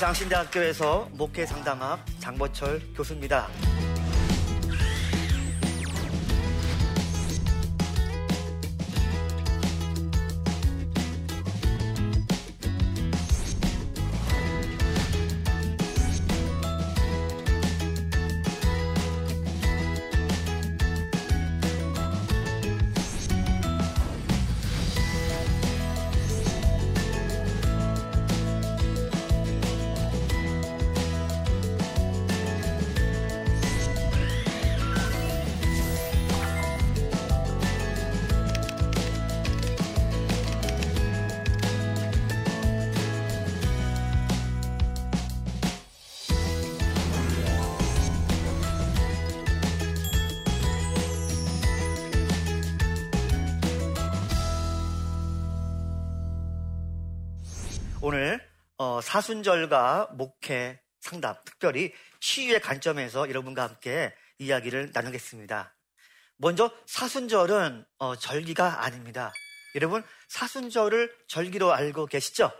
장신대학교에서 목회 상담학 장보철 교수입니다. 어, 사순절과 목회 상담, 특별히 치유의 관점에서 여러분과 함께 이야기를 나누겠습니다. 먼저 사순절은 어, 절기가 아닙니다. 여러분 사순절을 절기로 알고 계시죠?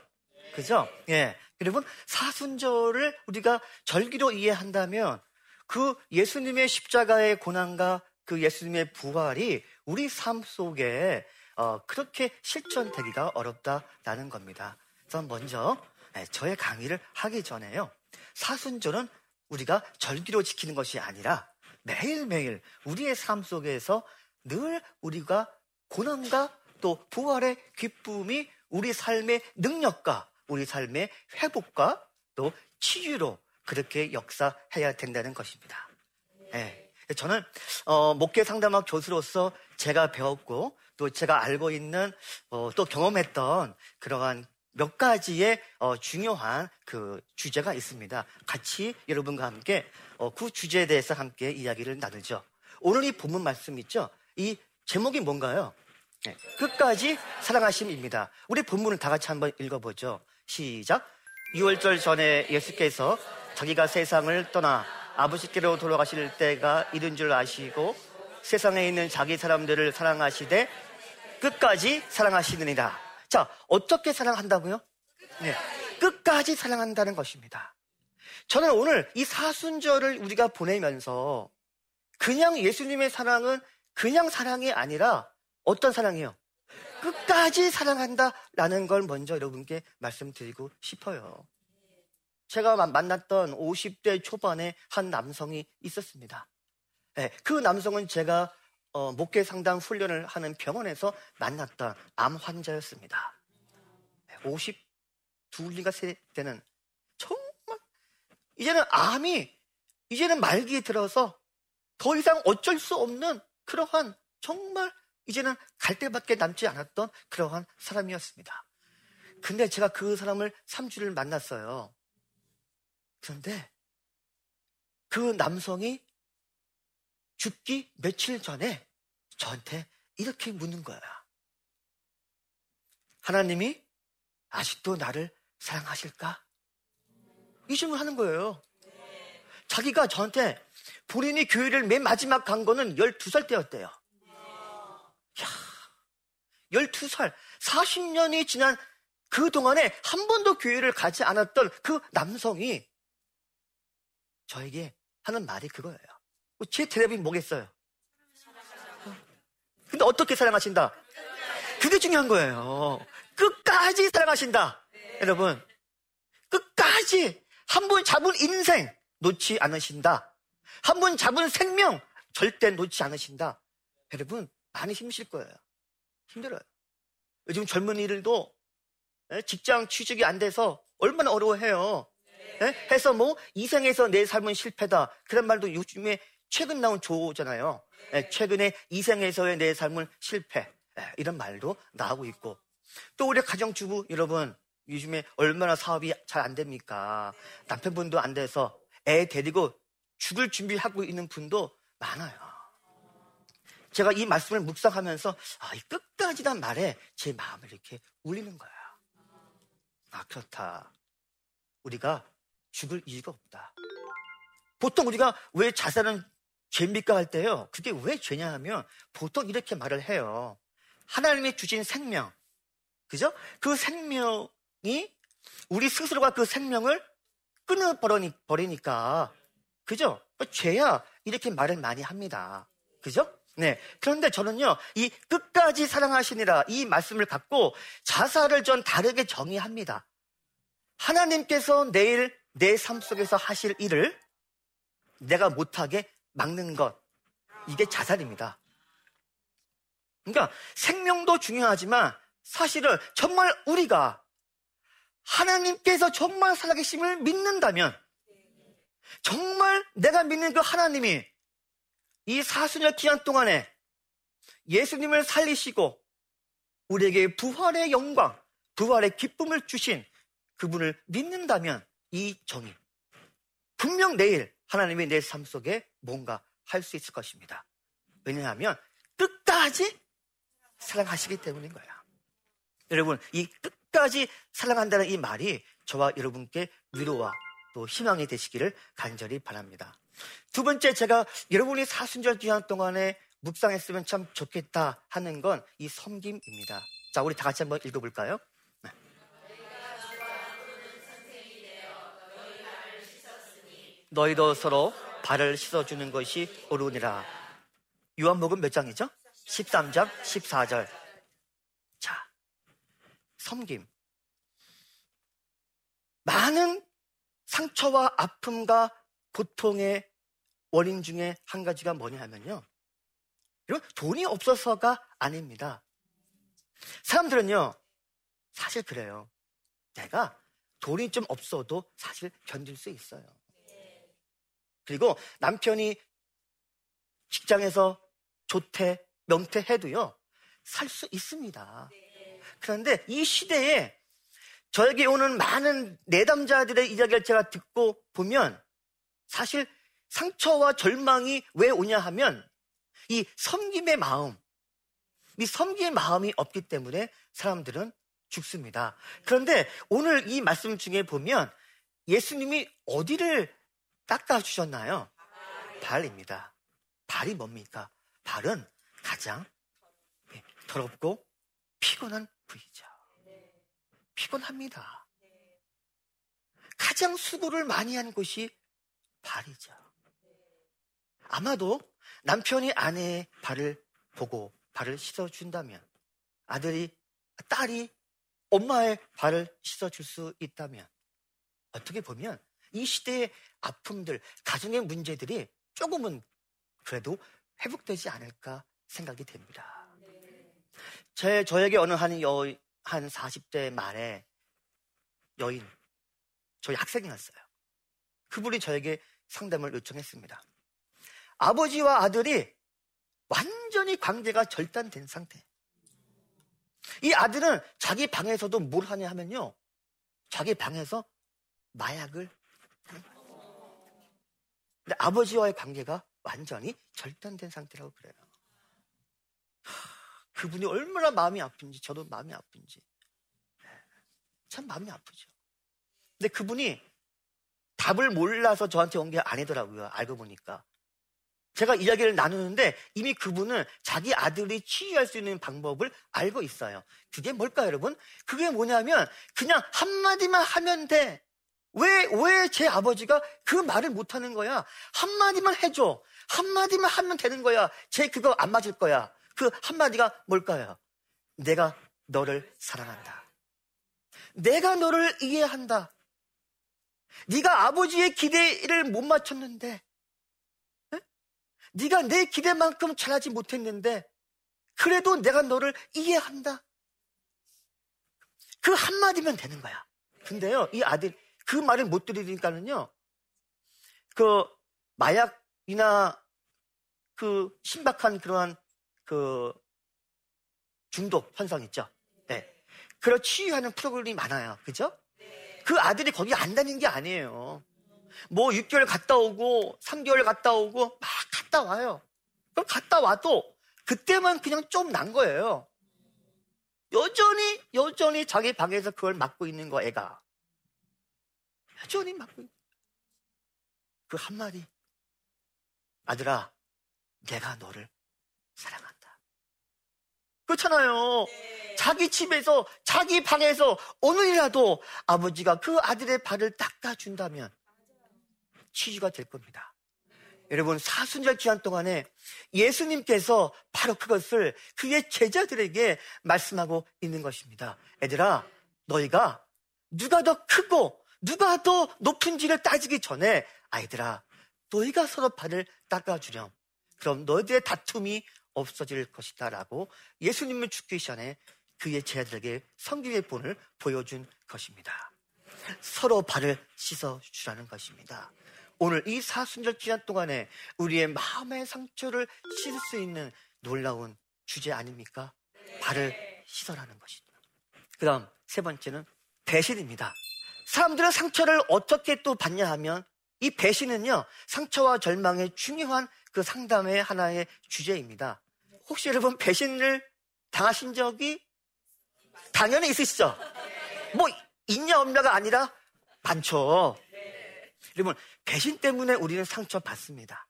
그죠? 예. 여러분 사순절을 우리가 절기로 이해한다면 그 예수님의 십자가의 고난과 그 예수님의 부활이 우리 삶 속에 어, 그렇게 실천되기가 어렵다라는 겁니다. 그래서 먼저 네, 저의 강의를 하기 전에요. 사순절은 우리가 절기로 지키는 것이 아니라 매일매일 우리의 삶 속에서 늘 우리가 고난과 또 부활의 기쁨이 우리 삶의 능력과 우리 삶의 회복과 또 치유로 그렇게 역사해야 된다는 것입니다. 네. 저는 어, 목회 상담학 교수로서 제가 배웠고 또 제가 알고 있는 어, 또 경험했던 그러한 몇 가지의 어, 중요한 그 주제가 있습니다. 같이 여러분과 함께 어, 그 주제에 대해서 함께 이야기를 나누죠. 오늘 이 본문 말씀 있죠? 이 제목이 뭔가요? 네, 끝까지 사랑하심입니다. 우리 본문을 다 같이 한번 읽어보죠. 시작. 6월절 전에 예수께서 자기가 세상을 떠나 아버지께로 돌아가실 때가 이른 줄 아시고 세상에 있는 자기 사람들을 사랑하시되 끝까지 사랑하시느니라. 자, 어떻게 사랑한다고요? 네. 끝까지 사랑한다는 것입니다. 저는 오늘 이 사순절을 우리가 보내면서 그냥 예수님의 사랑은 그냥 사랑이 아니라 어떤 사랑이에요? 끝까지 사랑한다라는 걸 먼저 여러분께 말씀드리고 싶어요. 제가 만났던 50대 초반의 한 남성이 있었습니다. 네, 그 남성은 제가 어, 목회 상담 훈련을 하는 병원에서 만났던 암 환자였습니다. 52인가 세 되는 정말 이제는 암이 이제는 말기에 들어서 더 이상 어쩔 수 없는 그러한 정말 이제는 갈 데밖에 남지 않았던 그러한 사람이었습니다. 근데 제가 그 사람을 3주를 만났어요. 그런데 그 남성이 죽기 며칠 전에 저한테 이렇게 묻는 거야. 하나님이 아직도 나를 사랑하실까? 이 질문 하는 거예요. 자기가 저한테 본인이 교회를 맨 마지막 간 거는 12살 때였대요. 야, 12살, 40년이 지난 그 동안에 한 번도 교회를 가지 않았던 그 남성이 저에게 하는 말이 그거예요. 제 대답이 뭐겠어요? 근데 어떻게 사랑하신다? 그게 중요한 거예요. 끝까지 사랑하신다. 네. 여러분, 끝까지 한 번 잡은 인생 놓지 않으신다. 한 번 잡은 생명 절대 놓지 않으신다. 여러분, 많이 힘드실 거예요. 힘들어요. 요즘 젊은이들도 예, 직장 취직이 안 돼서 얼마나 어려워해요. 네. 해서 뭐 이 생에서 내 삶은 실패다. 그런 말도 요즘에 최근 나온 조잖아요. 네. 최근에 이생에서의 내 삶은 실패. 이런 말도 나오고 있고 또 우리 가정주부 여러분 요즘에 얼마나 사업이 잘 안 됩니까? 남편분도 안 돼서 애 데리고 죽을 준비하고 있는 분도 많아요. 제가 이 말씀을 묵상하면서 아, 이 끝까지란 말에 제 마음을 이렇게 울리는 거야. 아, 그렇다. 우리가 죽을 이유가 없다. 보통 우리가 왜 자살은 죄입니까 할 때요. 그게 왜 죄냐 하면 보통 이렇게 말을 해요. 하나님이 주신 생명, 그죠? 그 생명이 우리 스스로가 그 생명을 끊어버리니까, 그죠? 죄야 이렇게 말을 많이 합니다. 그죠? 네. 그런데 저는요, 이 끝까지 사랑하시니라 이 말씀을 갖고 자살을 전 다르게 정의합니다. 하나님께서 내일 내 삶 속에서 하실 일을 내가 못하게 막는 것. 이게 자살입니다. 그러니까 생명도 중요하지만 사실은 정말 우리가 하나님께서 정말 살아계심을 믿는다면 정말 내가 믿는 그 하나님이 이 사순절 기간 동안에 예수님을 살리시고 우리에게 부활의 영광, 부활의 기쁨을 주신 그분을 믿는다면 이 정의 분명 내일 하나님이 내 삶 속에 뭔가 할 수 있을 것입니다. 왜냐하면 끝까지 사랑하시기 때문인 거야. 여러분, 이 끝까지 사랑한다는 이 말이 저와 여러분께 위로와 또 희망이 되시기를 간절히 바랍니다. 두 번째 제가 여러분이 사순절 기간 동안에 묵상했으면 참 좋겠다 하는 건 이 섬김입니다. 자, 우리 다 같이 한번 읽어볼까요? 너희도 서로 발을 씻어주는 것이 옳으니라. 요한복음 몇 장이죠? 13장 14절. 자, 섬김. 많은 상처와 아픔과 고통의 원인 중에 한 가지가 뭐냐 하면요. 여러분, 돈이 없어서가 아닙니다. 사람들은요, 사실 그래요. 내가 돈이 좀 없어도 사실 견딜 수 있어요. 그리고 남편이 직장에서 조퇴, 명퇴해도요, 살 수 있습니다. 그런데 이 시대에 저에게 오는 많은 내담자들의 이야기를 제가 듣고 보면 사실 상처와 절망이 왜 오냐 하면 이 섬김의 마음, 이 섬김의 마음이 없기 때문에 사람들은 죽습니다. 그런데 오늘 이 말씀 중에 보면 예수님이 어디를 닦아주셨나요? 발입니다. 발이 뭡니까? 발은 가장 더럽고 피곤한 부위죠. 피곤합니다. 가장 수고를 많이 한 곳이 발이죠. 아마도 남편이 아내의 발을 보고 발을 씻어준다면 아들이, 딸이 엄마의 발을 씻어줄 수 있다면 어떻게 보면 이 시대의 아픔들, 가정의 문제들이 조금은 그래도 회복되지 않을까 생각이 됩니다. 제, 저에게 어느 한 여, 한 40대 말에 여인, 저희 학생이었어요. 그분이 저에게 상담을 요청했습니다. 아버지와 아들이 완전히 관계가 절단된 상태. 이 아들은 자기 방에서도 뭘 하냐 하면요. 자기 방에서 마약을. 근데 아버지와의 관계가 완전히 절단된 상태라고 그래요. 그분이 얼마나 마음이 아픈지 저도 마음이 아픈지 참 마음이 아프죠. 근데 그분이 답을 몰라서 저한테 온 게 아니더라고요. 알고 보니까. 제가 이야기를 나누는데 이미 그분은 자기 아들이 치유할 수 있는 방법을 알고 있어요. 그게 뭘까요, 여러분? 그게 뭐냐면 그냥 한마디만 하면 돼. 왜, 왜 제 아버지가 그 말을 못하는 거야? 한마디만 해줘. 한마디만 하면 되는 거야. 제 그거 안 맞을 거야. 그 한마디가 뭘까요? 내가 너를 사랑한다. 내가 너를 이해한다. 네가 아버지의 기대를 못 맞췄는데 네가 내 기대만큼 잘하지 못했는데 그래도 내가 너를 이해한다. 그 한마디면 되는 거야. 근데요, 이 아들 그 말을 못 들으니까는요. 그 마약이나 그 신박한 그러한 그 중독 현상 있죠. 네. 그런 치유하는 프로그램이 많아요. 그죠? 그 아들이 거기 안 다닌 게 아니에요. 뭐 6개월 갔다 오고 3개월 갔다 오고 막 갔다 와요. 그럼 갔다 와도 그때만 그냥 좀 난 거예요. 여전히 여전히 자기 방에서 그걸 맡고 있는 거 애가 여전히 있는 그 한마디 아들아 내가 너를 사랑한다. 그렇잖아요. 자기 집에서, 자기 방에서 오늘이라도 아버지가 그 아들의 발을 닦아준다면 치유가 될 겁니다. 여러분, 사순절 기간 동안에 예수님께서 바로 그것을 그의 제자들에게 말씀하고 있는 것입니다. 애들아, 너희가 누가 더 크고 누가 더 높은지를 따지기 전에 아이들아, 너희가 서로 발을 닦아주렴. 그럼 너희들의 다툼이 없어질 것이다. 라고 예수님을 죽기 전에 그의 제자들에게 성경의 본을 보여준 것입니다. 서로 발을 씻어주라는 것입니다. 오늘 이 사순절 기간 동안에 우리의 마음의 상처를 씻을 수 있는 놀라운 주제 아닙니까? 발을 씻어라는 것입니다. 그 다음 세 번째는 배신입니다. 사람들은 상처를 어떻게 또 받냐 하면 이 배신은요, 상처와 절망의 중요한 그 상담의 하나의 주제입니다. 혹시 여러분 배신을 당하신 적이 당연히 있으시죠? 뭐, 있냐 없냐가 아니라 많죠. 여러분, 배신 때문에 우리는 상처 받습니다.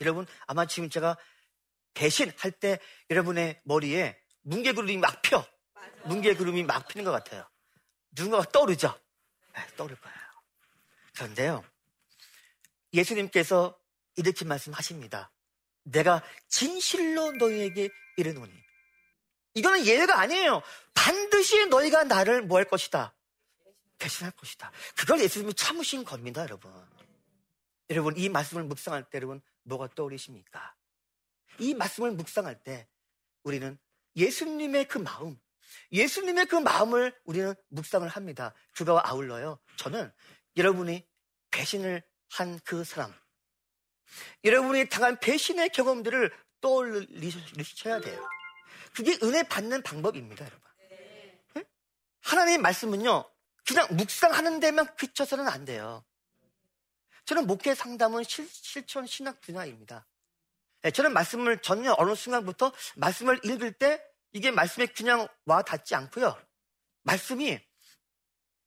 여러분, 아마 지금 제가 배신 할 때 여러분의 머리에 뭉게구름이 막 펴. 뭉게구름이 막 피는 것 같아요. 누군가가 떠오르죠? 네, 떠오를 거예요. 그런데요, 예수님께서 이렇게 말씀하십니다. 내가 진실로 너희에게 이르노니. 이거는 예외가 아니에요. 반드시 너희가 나를 뭐 할 것이다? 배신할 것이다. 그걸 예수님이 참으신 겁니다, 여러분. 여러분, 이 말씀을 묵상할 때 여러분, 뭐가 떠오르십니까? 이 말씀을 묵상할 때 우리는 예수님의 그 마음, 예수님의 그 마음을 우리는 묵상을 합니다. 그거와 아울러요. 저는 여러분이 배신을 한 그 사람, 여러분이 당한 배신의 경험들을 떠올리셔야 돼요. 그게 은혜 받는 방법입니다, 여러분. 응? 하나님의 말씀은요, 그냥 묵상하는 데만 그쳐서는 안 돼요. 저는 목회 상담은 실, 실천 신학 분야입니다. 네, 저는 말씀을 전혀 어느 순간부터 말씀을 읽을 때 이게 말씀에 그냥 와 닿지 않고요. 말씀이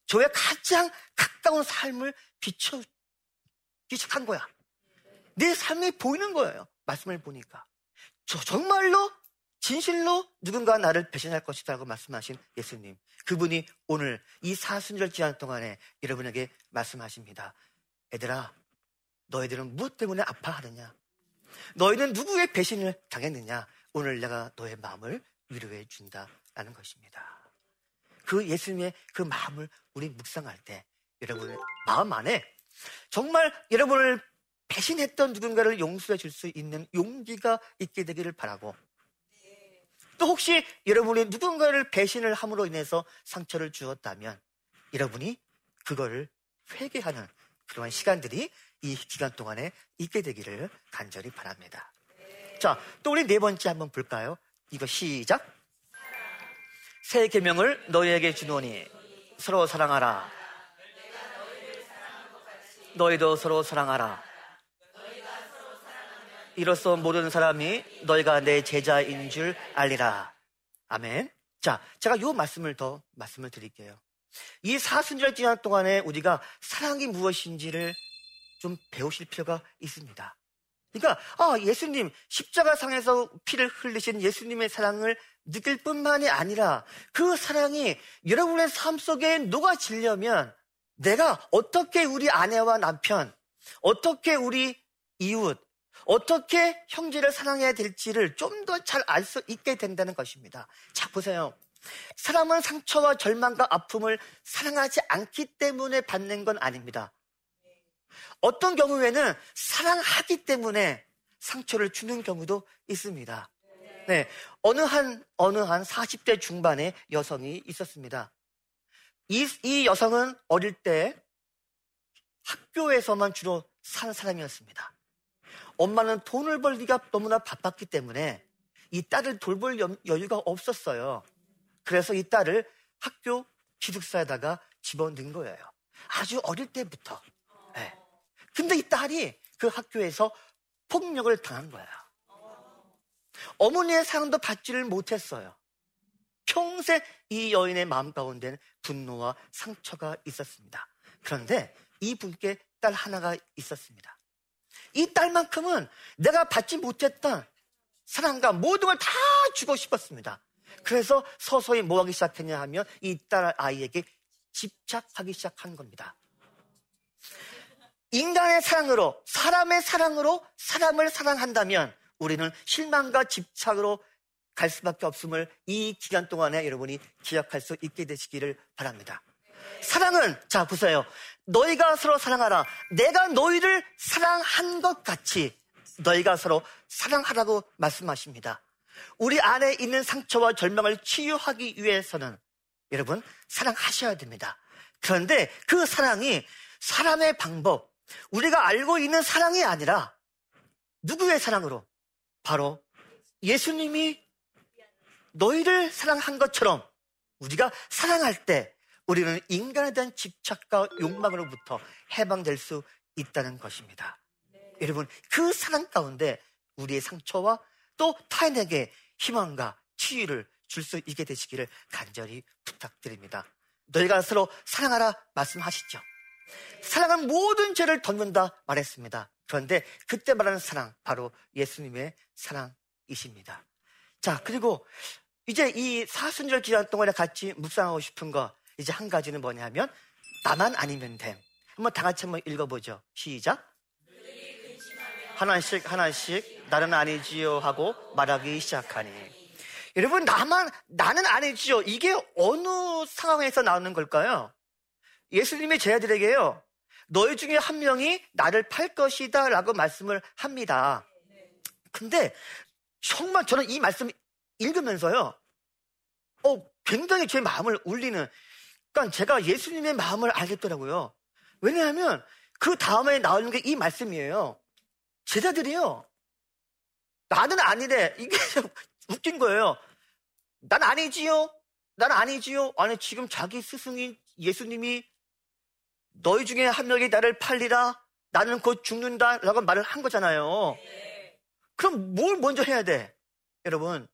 저의 가장 가까운 삶을 비춰주기 시작한 거야. 내 삶이 보이는 거예요. 말씀을 보니까. 저 정말로 진실로 누군가 나를 배신할 것이다라고 말씀하신 예수님. 그분이 오늘 이 사순절 기간 동안에 여러분에게 말씀하십니다. 애들아, 너희들은 무엇 때문에 아파하느냐? 너희는 누구의 배신을 당했느냐? 오늘 내가 너의 마음을 위로해 준다라는 것입니다. 그 예수님의 그 마음을 우리 묵상할 때 여러분의 마음 안에 정말 여러분을 배신했던 누군가를 용서해 줄 수 있는 용기가 있게 되기를 바라고 또 혹시 여러분이 누군가를 배신을 함으로 인해서 상처를 주었다면 여러분이 그거를 회개하는 그러한 시간들이 이 기간 동안에 있게 되기를 간절히 바랍니다. 자, 또 우리 네 번째 한번 볼까요? 이거 시작. 새 계명을 너희에게 주노니 서로 사랑하라. 너희도 서로 사랑하라. 이로써 모든 사람이 너희가 내 제자인 줄 알리라. 아멘. 자, 제가 이 말씀을 더 말씀을 드릴게요. 이 사순절 기간 동안에 우리가 사랑이 무엇인지를 좀 배우실 필요가 있습니다. 그러니까 아, 예수님 십자가상에서 피를 흘리신 예수님의 사랑을 느낄 뿐만이 아니라 그 사랑이 여러분의 삶 속에 녹아지려면 내가 어떻게 우리 아내와 남편, 어떻게 우리 이웃, 어떻게 형제를 사랑해야 될지를 좀 더 잘 알 수 있게 된다는 것입니다. 자, 보세요. 사람은 상처와 절망과 아픔을 사랑하지 않기 때문에 받는 건 아닙니다. 어떤 경우에는 사랑하기 때문에 상처를 주는 경우도 있습니다. 네. 어느 한, 어느 한 40대 중반의 여성이 있었습니다. 이, 이 여성은 어릴 때 학교에서만 주로 산 사람이었습니다. 엄마는 돈을 벌기가 너무나 바빴기 때문에 이 딸을 돌볼 여유가 없었어요. 그래서 이 딸을 학교 기숙사에다가 집어넣은 거예요. 아주 어릴 때부터. 네. 근데 이 딸이 그 학교에서 폭력을 당한 거예요. 어머니의 사랑도 받지를 못했어요. 평생 이 여인의 마음 가운데는 분노와 상처가 있었습니다. 그런데 이 분께 딸 하나가 있었습니다. 이 딸만큼은 내가 받지 못했던 사랑과 모든 걸 다 주고 싶었습니다. 그래서 서서히 뭐 하기 시작했냐 하면 이 딸 아이에게 집착하기 시작한 겁니다. 인간의 사랑으로, 사람의 사랑으로 사람을 사랑한다면 우리는 실망과 집착으로 갈 수밖에 없음을 이 기간 동안에 여러분이 기억할 수 있게 되시기를 바랍니다. 사랑은, 자, 보세요. 너희가 서로 사랑하라. 내가 너희를 사랑한 것 같이 너희가 서로 사랑하라고 말씀하십니다. 우리 안에 있는 상처와 절망을 치유하기 위해서는 여러분, 사랑하셔야 됩니다. 그런데 그 사랑이 사람의 방법, 우리가 알고 있는 사랑이 아니라 누구의 사랑으로? 바로 예수님이 너희를 사랑한 것처럼 우리가 사랑할 때 우리는 인간에 대한 집착과 욕망으로부터 해방될 수 있다는 것입니다. 네. 여러분, 그 사랑 가운데 우리의 상처와 또 타인에게 희망과 치유를 줄 수 있게 되시기를 간절히 부탁드립니다. 너희가 서로 사랑하라 말씀하시죠. 사랑은 모든 죄를 덮는다 말했습니다. 그런데 그때 말하는 사랑, 바로 예수님의 사랑이십니다. 자, 그리고 이제 이 사순절 기간 동안에 같이 묵상하고 싶은 거, 이제 한 가지는 뭐냐면, 나만 아니면 됨. 한번 다 같이 한번 읽어보죠. 시작. 하나씩, 하나씩, 나는 아니지요 하고 말하기 시작하니. 여러분, 나만, 나는 아니지요. 이게 어느 상황에서 나오는 걸까요? 예수님의 제자들에게요. 너희 중에 한 명이 나를 팔 것이다 라고 말씀을 합니다. 근데 정말 저는 이 말씀 읽으면서요. 어, 굉장히 제 마음을 울리는, 그러니까 제가 예수님의 마음을 알겠더라고요. 왜냐하면 그 다음에 나오는 게 이 말씀이에요. 제자들이요. 나는 아니래. 이게 웃긴 거예요. 난 아니지요. 난 아니지요. 아니, 지금 자기 스승인 예수님이 너희 중에 한 명이 나를 팔리라. 나는 곧 죽는다. 라고 말을 한 거잖아요. 그럼 뭘 먼저 해야 돼? 여러분,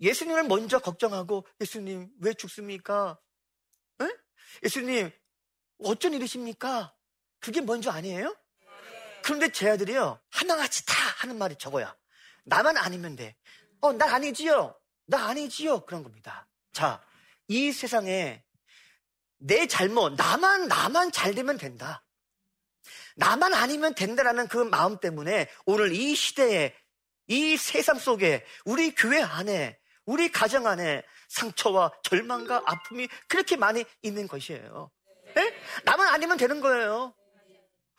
예수님을 먼저 걱정하고 예수님 왜 죽습니까? 에? 예수님 어쩐 일이십니까? 그게 먼저 아니에요? 그런데 제 아들이요 하나같이 다 하는 말이 저거야. 나만 아니면 돼. 어, 나 아니지요. 나 아니지요. 그런 겁니다. 자, 이 세상에 내 잘못, 나만, 나만 잘 되면 된다. 나만 아니면 된다라는 그 마음 때문에 오늘 이 시대에, 이 세상 속에, 우리 교회 안에, 우리 가정 안에 상처와 절망과 아픔이 그렇게 많이 있는 것이에요. 네? 나만 아니면 되는 거예요.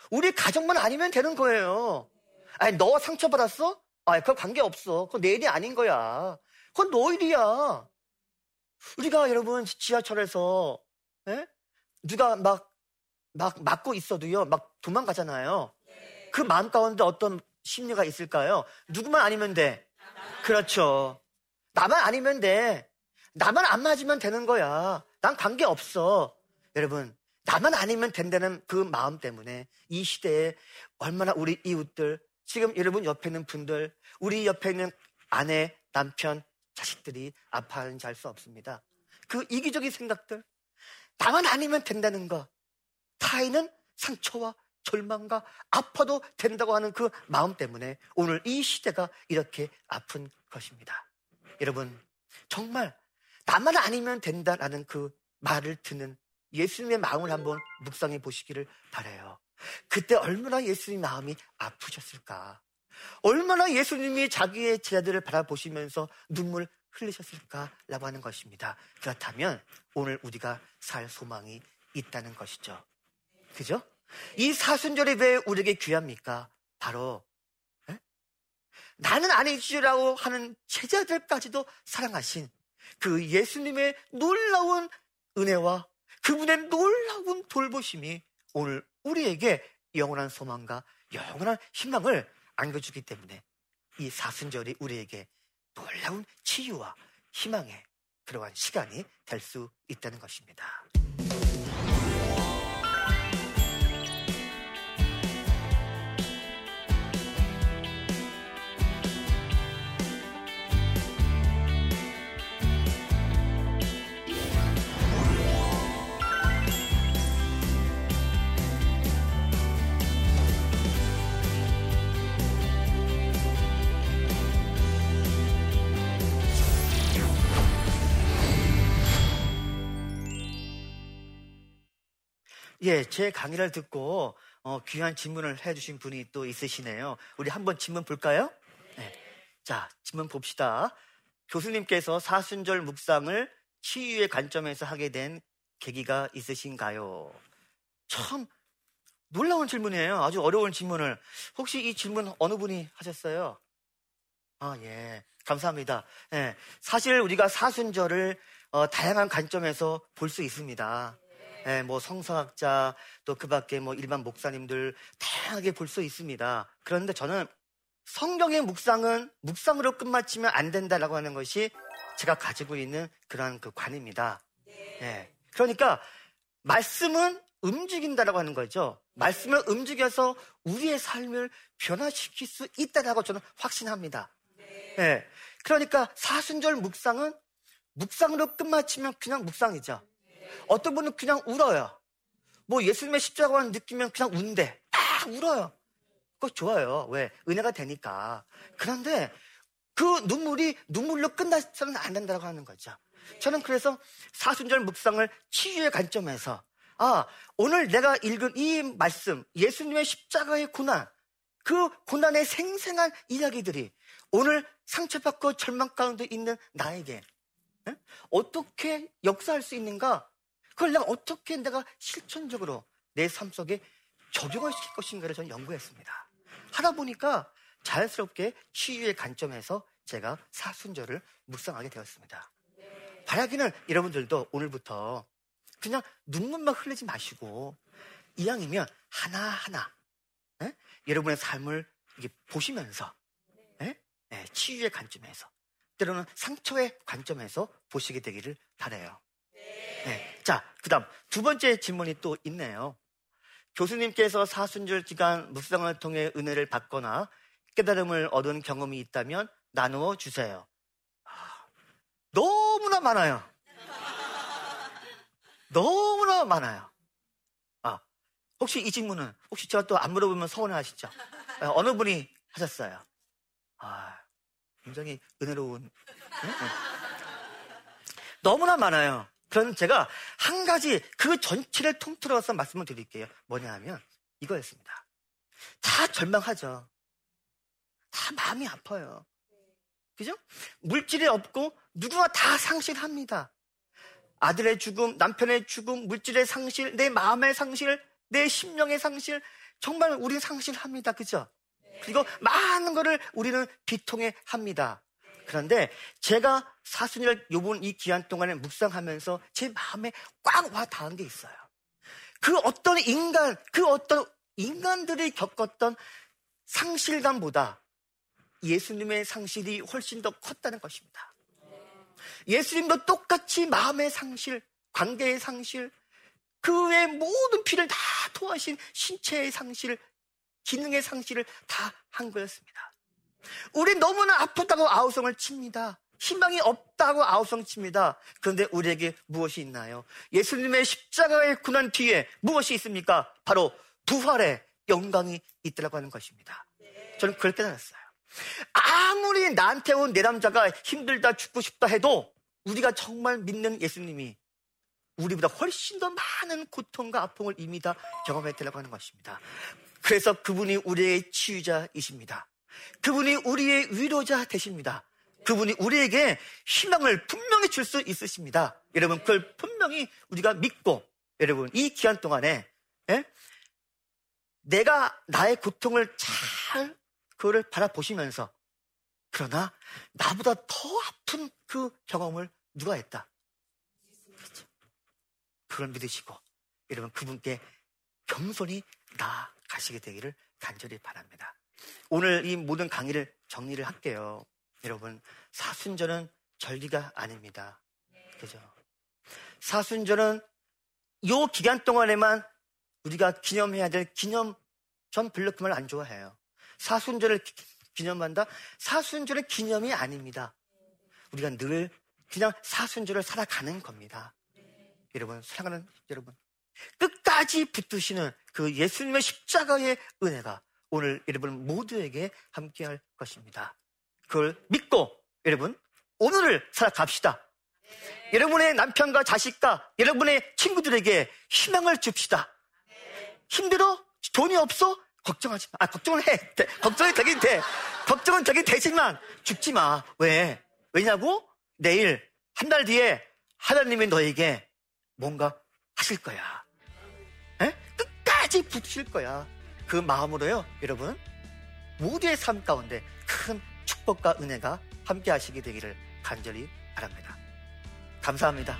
우리 가정만 아니면 되는 거예요. 아니, 너 상처받았어? 아, 그거 관계없어. 그건 내 일이 아닌 거야. 그건 너 일이야. 우리가 여러분 지하철에서 네? 누가 막, 막 맞고 있어도요, 막 도망가잖아요. 그 마음 가운데 어떤 심리가 있을까요? 누구만 아니면 돼. 그렇죠. 나만 아니면 돼. 나만 안 맞으면 되는 거야. 난 관계 없어. 여러분, 나만 아니면 된다는 그 마음 때문에 이 시대에 얼마나 우리 이웃들, 지금 여러분 옆에 있는 분들, 우리 옆에 있는 아내, 남편, 자식들이 아파하는지 알 수 없습니다. 그 이기적인 생각들, 나만 아니면 된다는 거. 타인은 상처와 절망과 아파도 된다고 하는 그 마음 때문에 오늘 이 시대가 이렇게 아픈 것입니다. 여러분, 정말 나만 아니면 된다라는 그 말을 듣는 예수님의 마음을 한번 묵상해 보시기를 바래요. 그때 얼마나 예수님 마음이 아프셨을까? 얼마나 예수님이 자기의 제자들을 바라보시면서 눈물 흘리셨을까라고 하는 것입니다. 그렇다면 오늘 우리가 살 소망이 있다는 것이죠. 그죠? 이 사순절이 왜 우리에게 귀합니까? 바로 에? 나는 아니지라고 하는 제자들까지도 사랑하신 그 예수님의 놀라운 은혜와 그분의 놀라운 돌보심이 오늘 우리에게 영원한 소망과 영원한 희망을 안겨주기 때문에 이 사순절이 우리에게 놀라운 치유와 희망의 그러한 시간이 될 수 있다는 것입니다. 예, 제 강의를 듣고 어, 귀한 질문을 해주신 분이 또 있으시네요. 우리 한번 질문 볼까요? 네. 자, 질문 봅시다. 교수님께서 사순절 묵상을 치유의 관점에서 하게 된 계기가 있으신가요? 참 놀라운 질문이에요. 아주 어려운 질문을. 혹시 이 질문 어느 분이 하셨어요? 아, 예. 감사합니다. 예. 사실 우리가 사순절을 어, 다양한 관점에서 볼 수 있습니다. 예, 뭐 성서학자 또 그 밖에 뭐 일반 목사님들 다양하게 볼 수 있습니다. 그런데 저는 성경의 묵상은 묵상으로 끝마치면 안 된다라고 하는 것이 제가 가지고 있는 그러한 그 관입니다. 예. 그러니까 말씀은 움직인다라고 하는 거죠. 말씀을 움직여서 우리의 삶을 변화시킬 수 있다라고 저는 확신합니다. 예. 그러니까 사순절 묵상은 묵상으로 끝마치면 그냥 묵상이죠. 어떤 분은 그냥 울어요. 뭐 예수님의 십자가만 느끼면 그냥 운대. 딱 울어요. 그거 좋아요. 왜? 은혜가 되니까. 그런데 그 눈물이 눈물로 끝나서는 안 된다고 하는 거죠. 저는 그래서 사순절 묵상을 치유의 관점에서 아, 오늘 내가 읽은 이 말씀, 예수님의 십자가의 고난, 그 고난의 생생한 이야기들이 오늘 상처받고 절망 가운데 있는 나에게 에? 어떻게 역사할 수 있는가? 그걸 내가 어떻게 내가 실천적으로 내 삶 속에 적용을 시킬 것인가를 저는 연구했습니다. 하다 보니까 자연스럽게 치유의 관점에서 제가 사순절을 묵상하게 되었습니다. 바라기는 여러분들도 오늘부터 그냥 눈물만 흘리지 마시고 이왕이면 하나하나 에? 여러분의 삶을 보시면서 에? 에, 치유의 관점에서 때로는 상처의 관점에서 보시게 되기를 바래요. 네. 자, 그 다음 두 번째 질문이 또 있네요. 교수님께서 사순절 기간 묵상을 통해 은혜를 받거나 깨달음을 얻은 경험이 있다면 나누어 주세요. 아, 너무나 많아요. 너무나 많아요. 아, 혹시 이 질문은 혹시 제가 또 안 물어보면 서운해 하시죠? 아, 어느 분이 하셨어요? 아, 굉장히 은혜로운. 응? 응. 너무나 많아요. 그럼 제가 한 가지 그 전체를 통틀어서 말씀을 드릴게요. 뭐냐 하면 이거였습니다. 다 절망하죠. 다 마음이 아파요. 그죠? 물질이 없고 누구나 다 상실합니다. 아들의 죽음, 남편의 죽음, 물질의 상실, 내 마음의 상실, 내 심령의 상실, 정말 우리는 상실합니다. 그죠? 그리고 많은 것을 우리는 비통해 합니다. 그런데 제가 사순절 요번 이 기한 동안에 묵상하면서 제 마음에 꽉 와 닿은 게 있어요. 그 어떤 인간, 그 어떤 인간들이 겪었던 상실감보다 예수님의 상실이 훨씬 더 컸다는 것입니다. 예수님도 똑같이 마음의 상실, 관계의 상실, 그 외 모든 피를 다 토하신 신체의 상실, 기능의 상실을 다 한 거였습니다. 우리 너무나 아프다고 아우성을 칩니다. 희망이 없다고 아우성 칩니다. 그런데 우리에게 무엇이 있나요? 예수님의 십자가의 군한 뒤에 무엇이 있습니까? 바로 부활의 영광이 있더라고 하는 것입니다. 저는 그걸 깨달았어요. 아무리 나한테 온 내 남자가 힘들다 죽고 싶다 해도 우리가 정말 믿는 예수님이 우리보다 훨씬 더 많은 고통과 아픔을 이미 다 경험했다고 하는 것입니다. 그래서 그분이 우리의 치유자이십니다. 그분이 우리의 위로자 되십니다. 그분이 우리에게 희망을 분명히 줄 수 있으십니다. 여러분, 그걸 분명히 우리가 믿고, 여러분, 이 기간 동안에, 예? 내가 나의 고통을 잘, 그거를 바라보시면서, 그러나, 나보다 더 아픈 그 경험을 누가 했다? 그걸 믿으시고, 여러분, 그분께 겸손히 나아가시게 되기를 간절히 바랍니다. 오늘 이 모든 강의를 정리를 할게요. 여러분, 사순절은 절기가 아닙니다. 그죠? 사순절은 요 기간 동안에만 우리가 기념해야 될 기념, 전 별로 그 말 안 좋아해요. 사순절을 기념한다? 사순절은 기념이 아닙니다. 우리가 늘 그냥 사순절을 살아가는 겁니다. 여러분, 사랑하는 여러분. 끝까지 붙드시는 그 예수님의 십자가의 은혜가 오늘 여러분 모두에게 함께할 것입니다. 그걸 믿고 여러분 오늘을 살아갑시다. 네. 여러분의 남편과 자식과 여러분의 친구들에게 희망을 줍시다. 힘들어? 돈이 없어? 걱정하지 마. 아, 걱정을 해. 돼. 걱정이 되긴 돼. 걱정은 되긴 되지만 죽지 마. 왜? 왜냐고? 내일, 한 달 뒤에 하나님이 너에게 뭔가 하실 거야. 에? 끝까지 붙일 거야. 그 마음으로요, 여러분. 모두의 삶 가운데 큰 축복과 은혜가 함께 하시게 되기를 간절히 바랍니다. 감사합니다.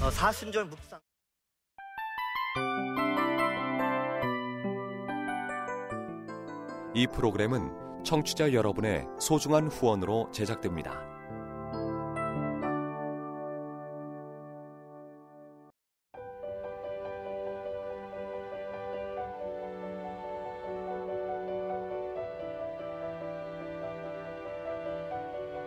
어, 사순절 묵상. 이 프로그램은 청취자 여러분의 소중한 후원으로 제작됩니다.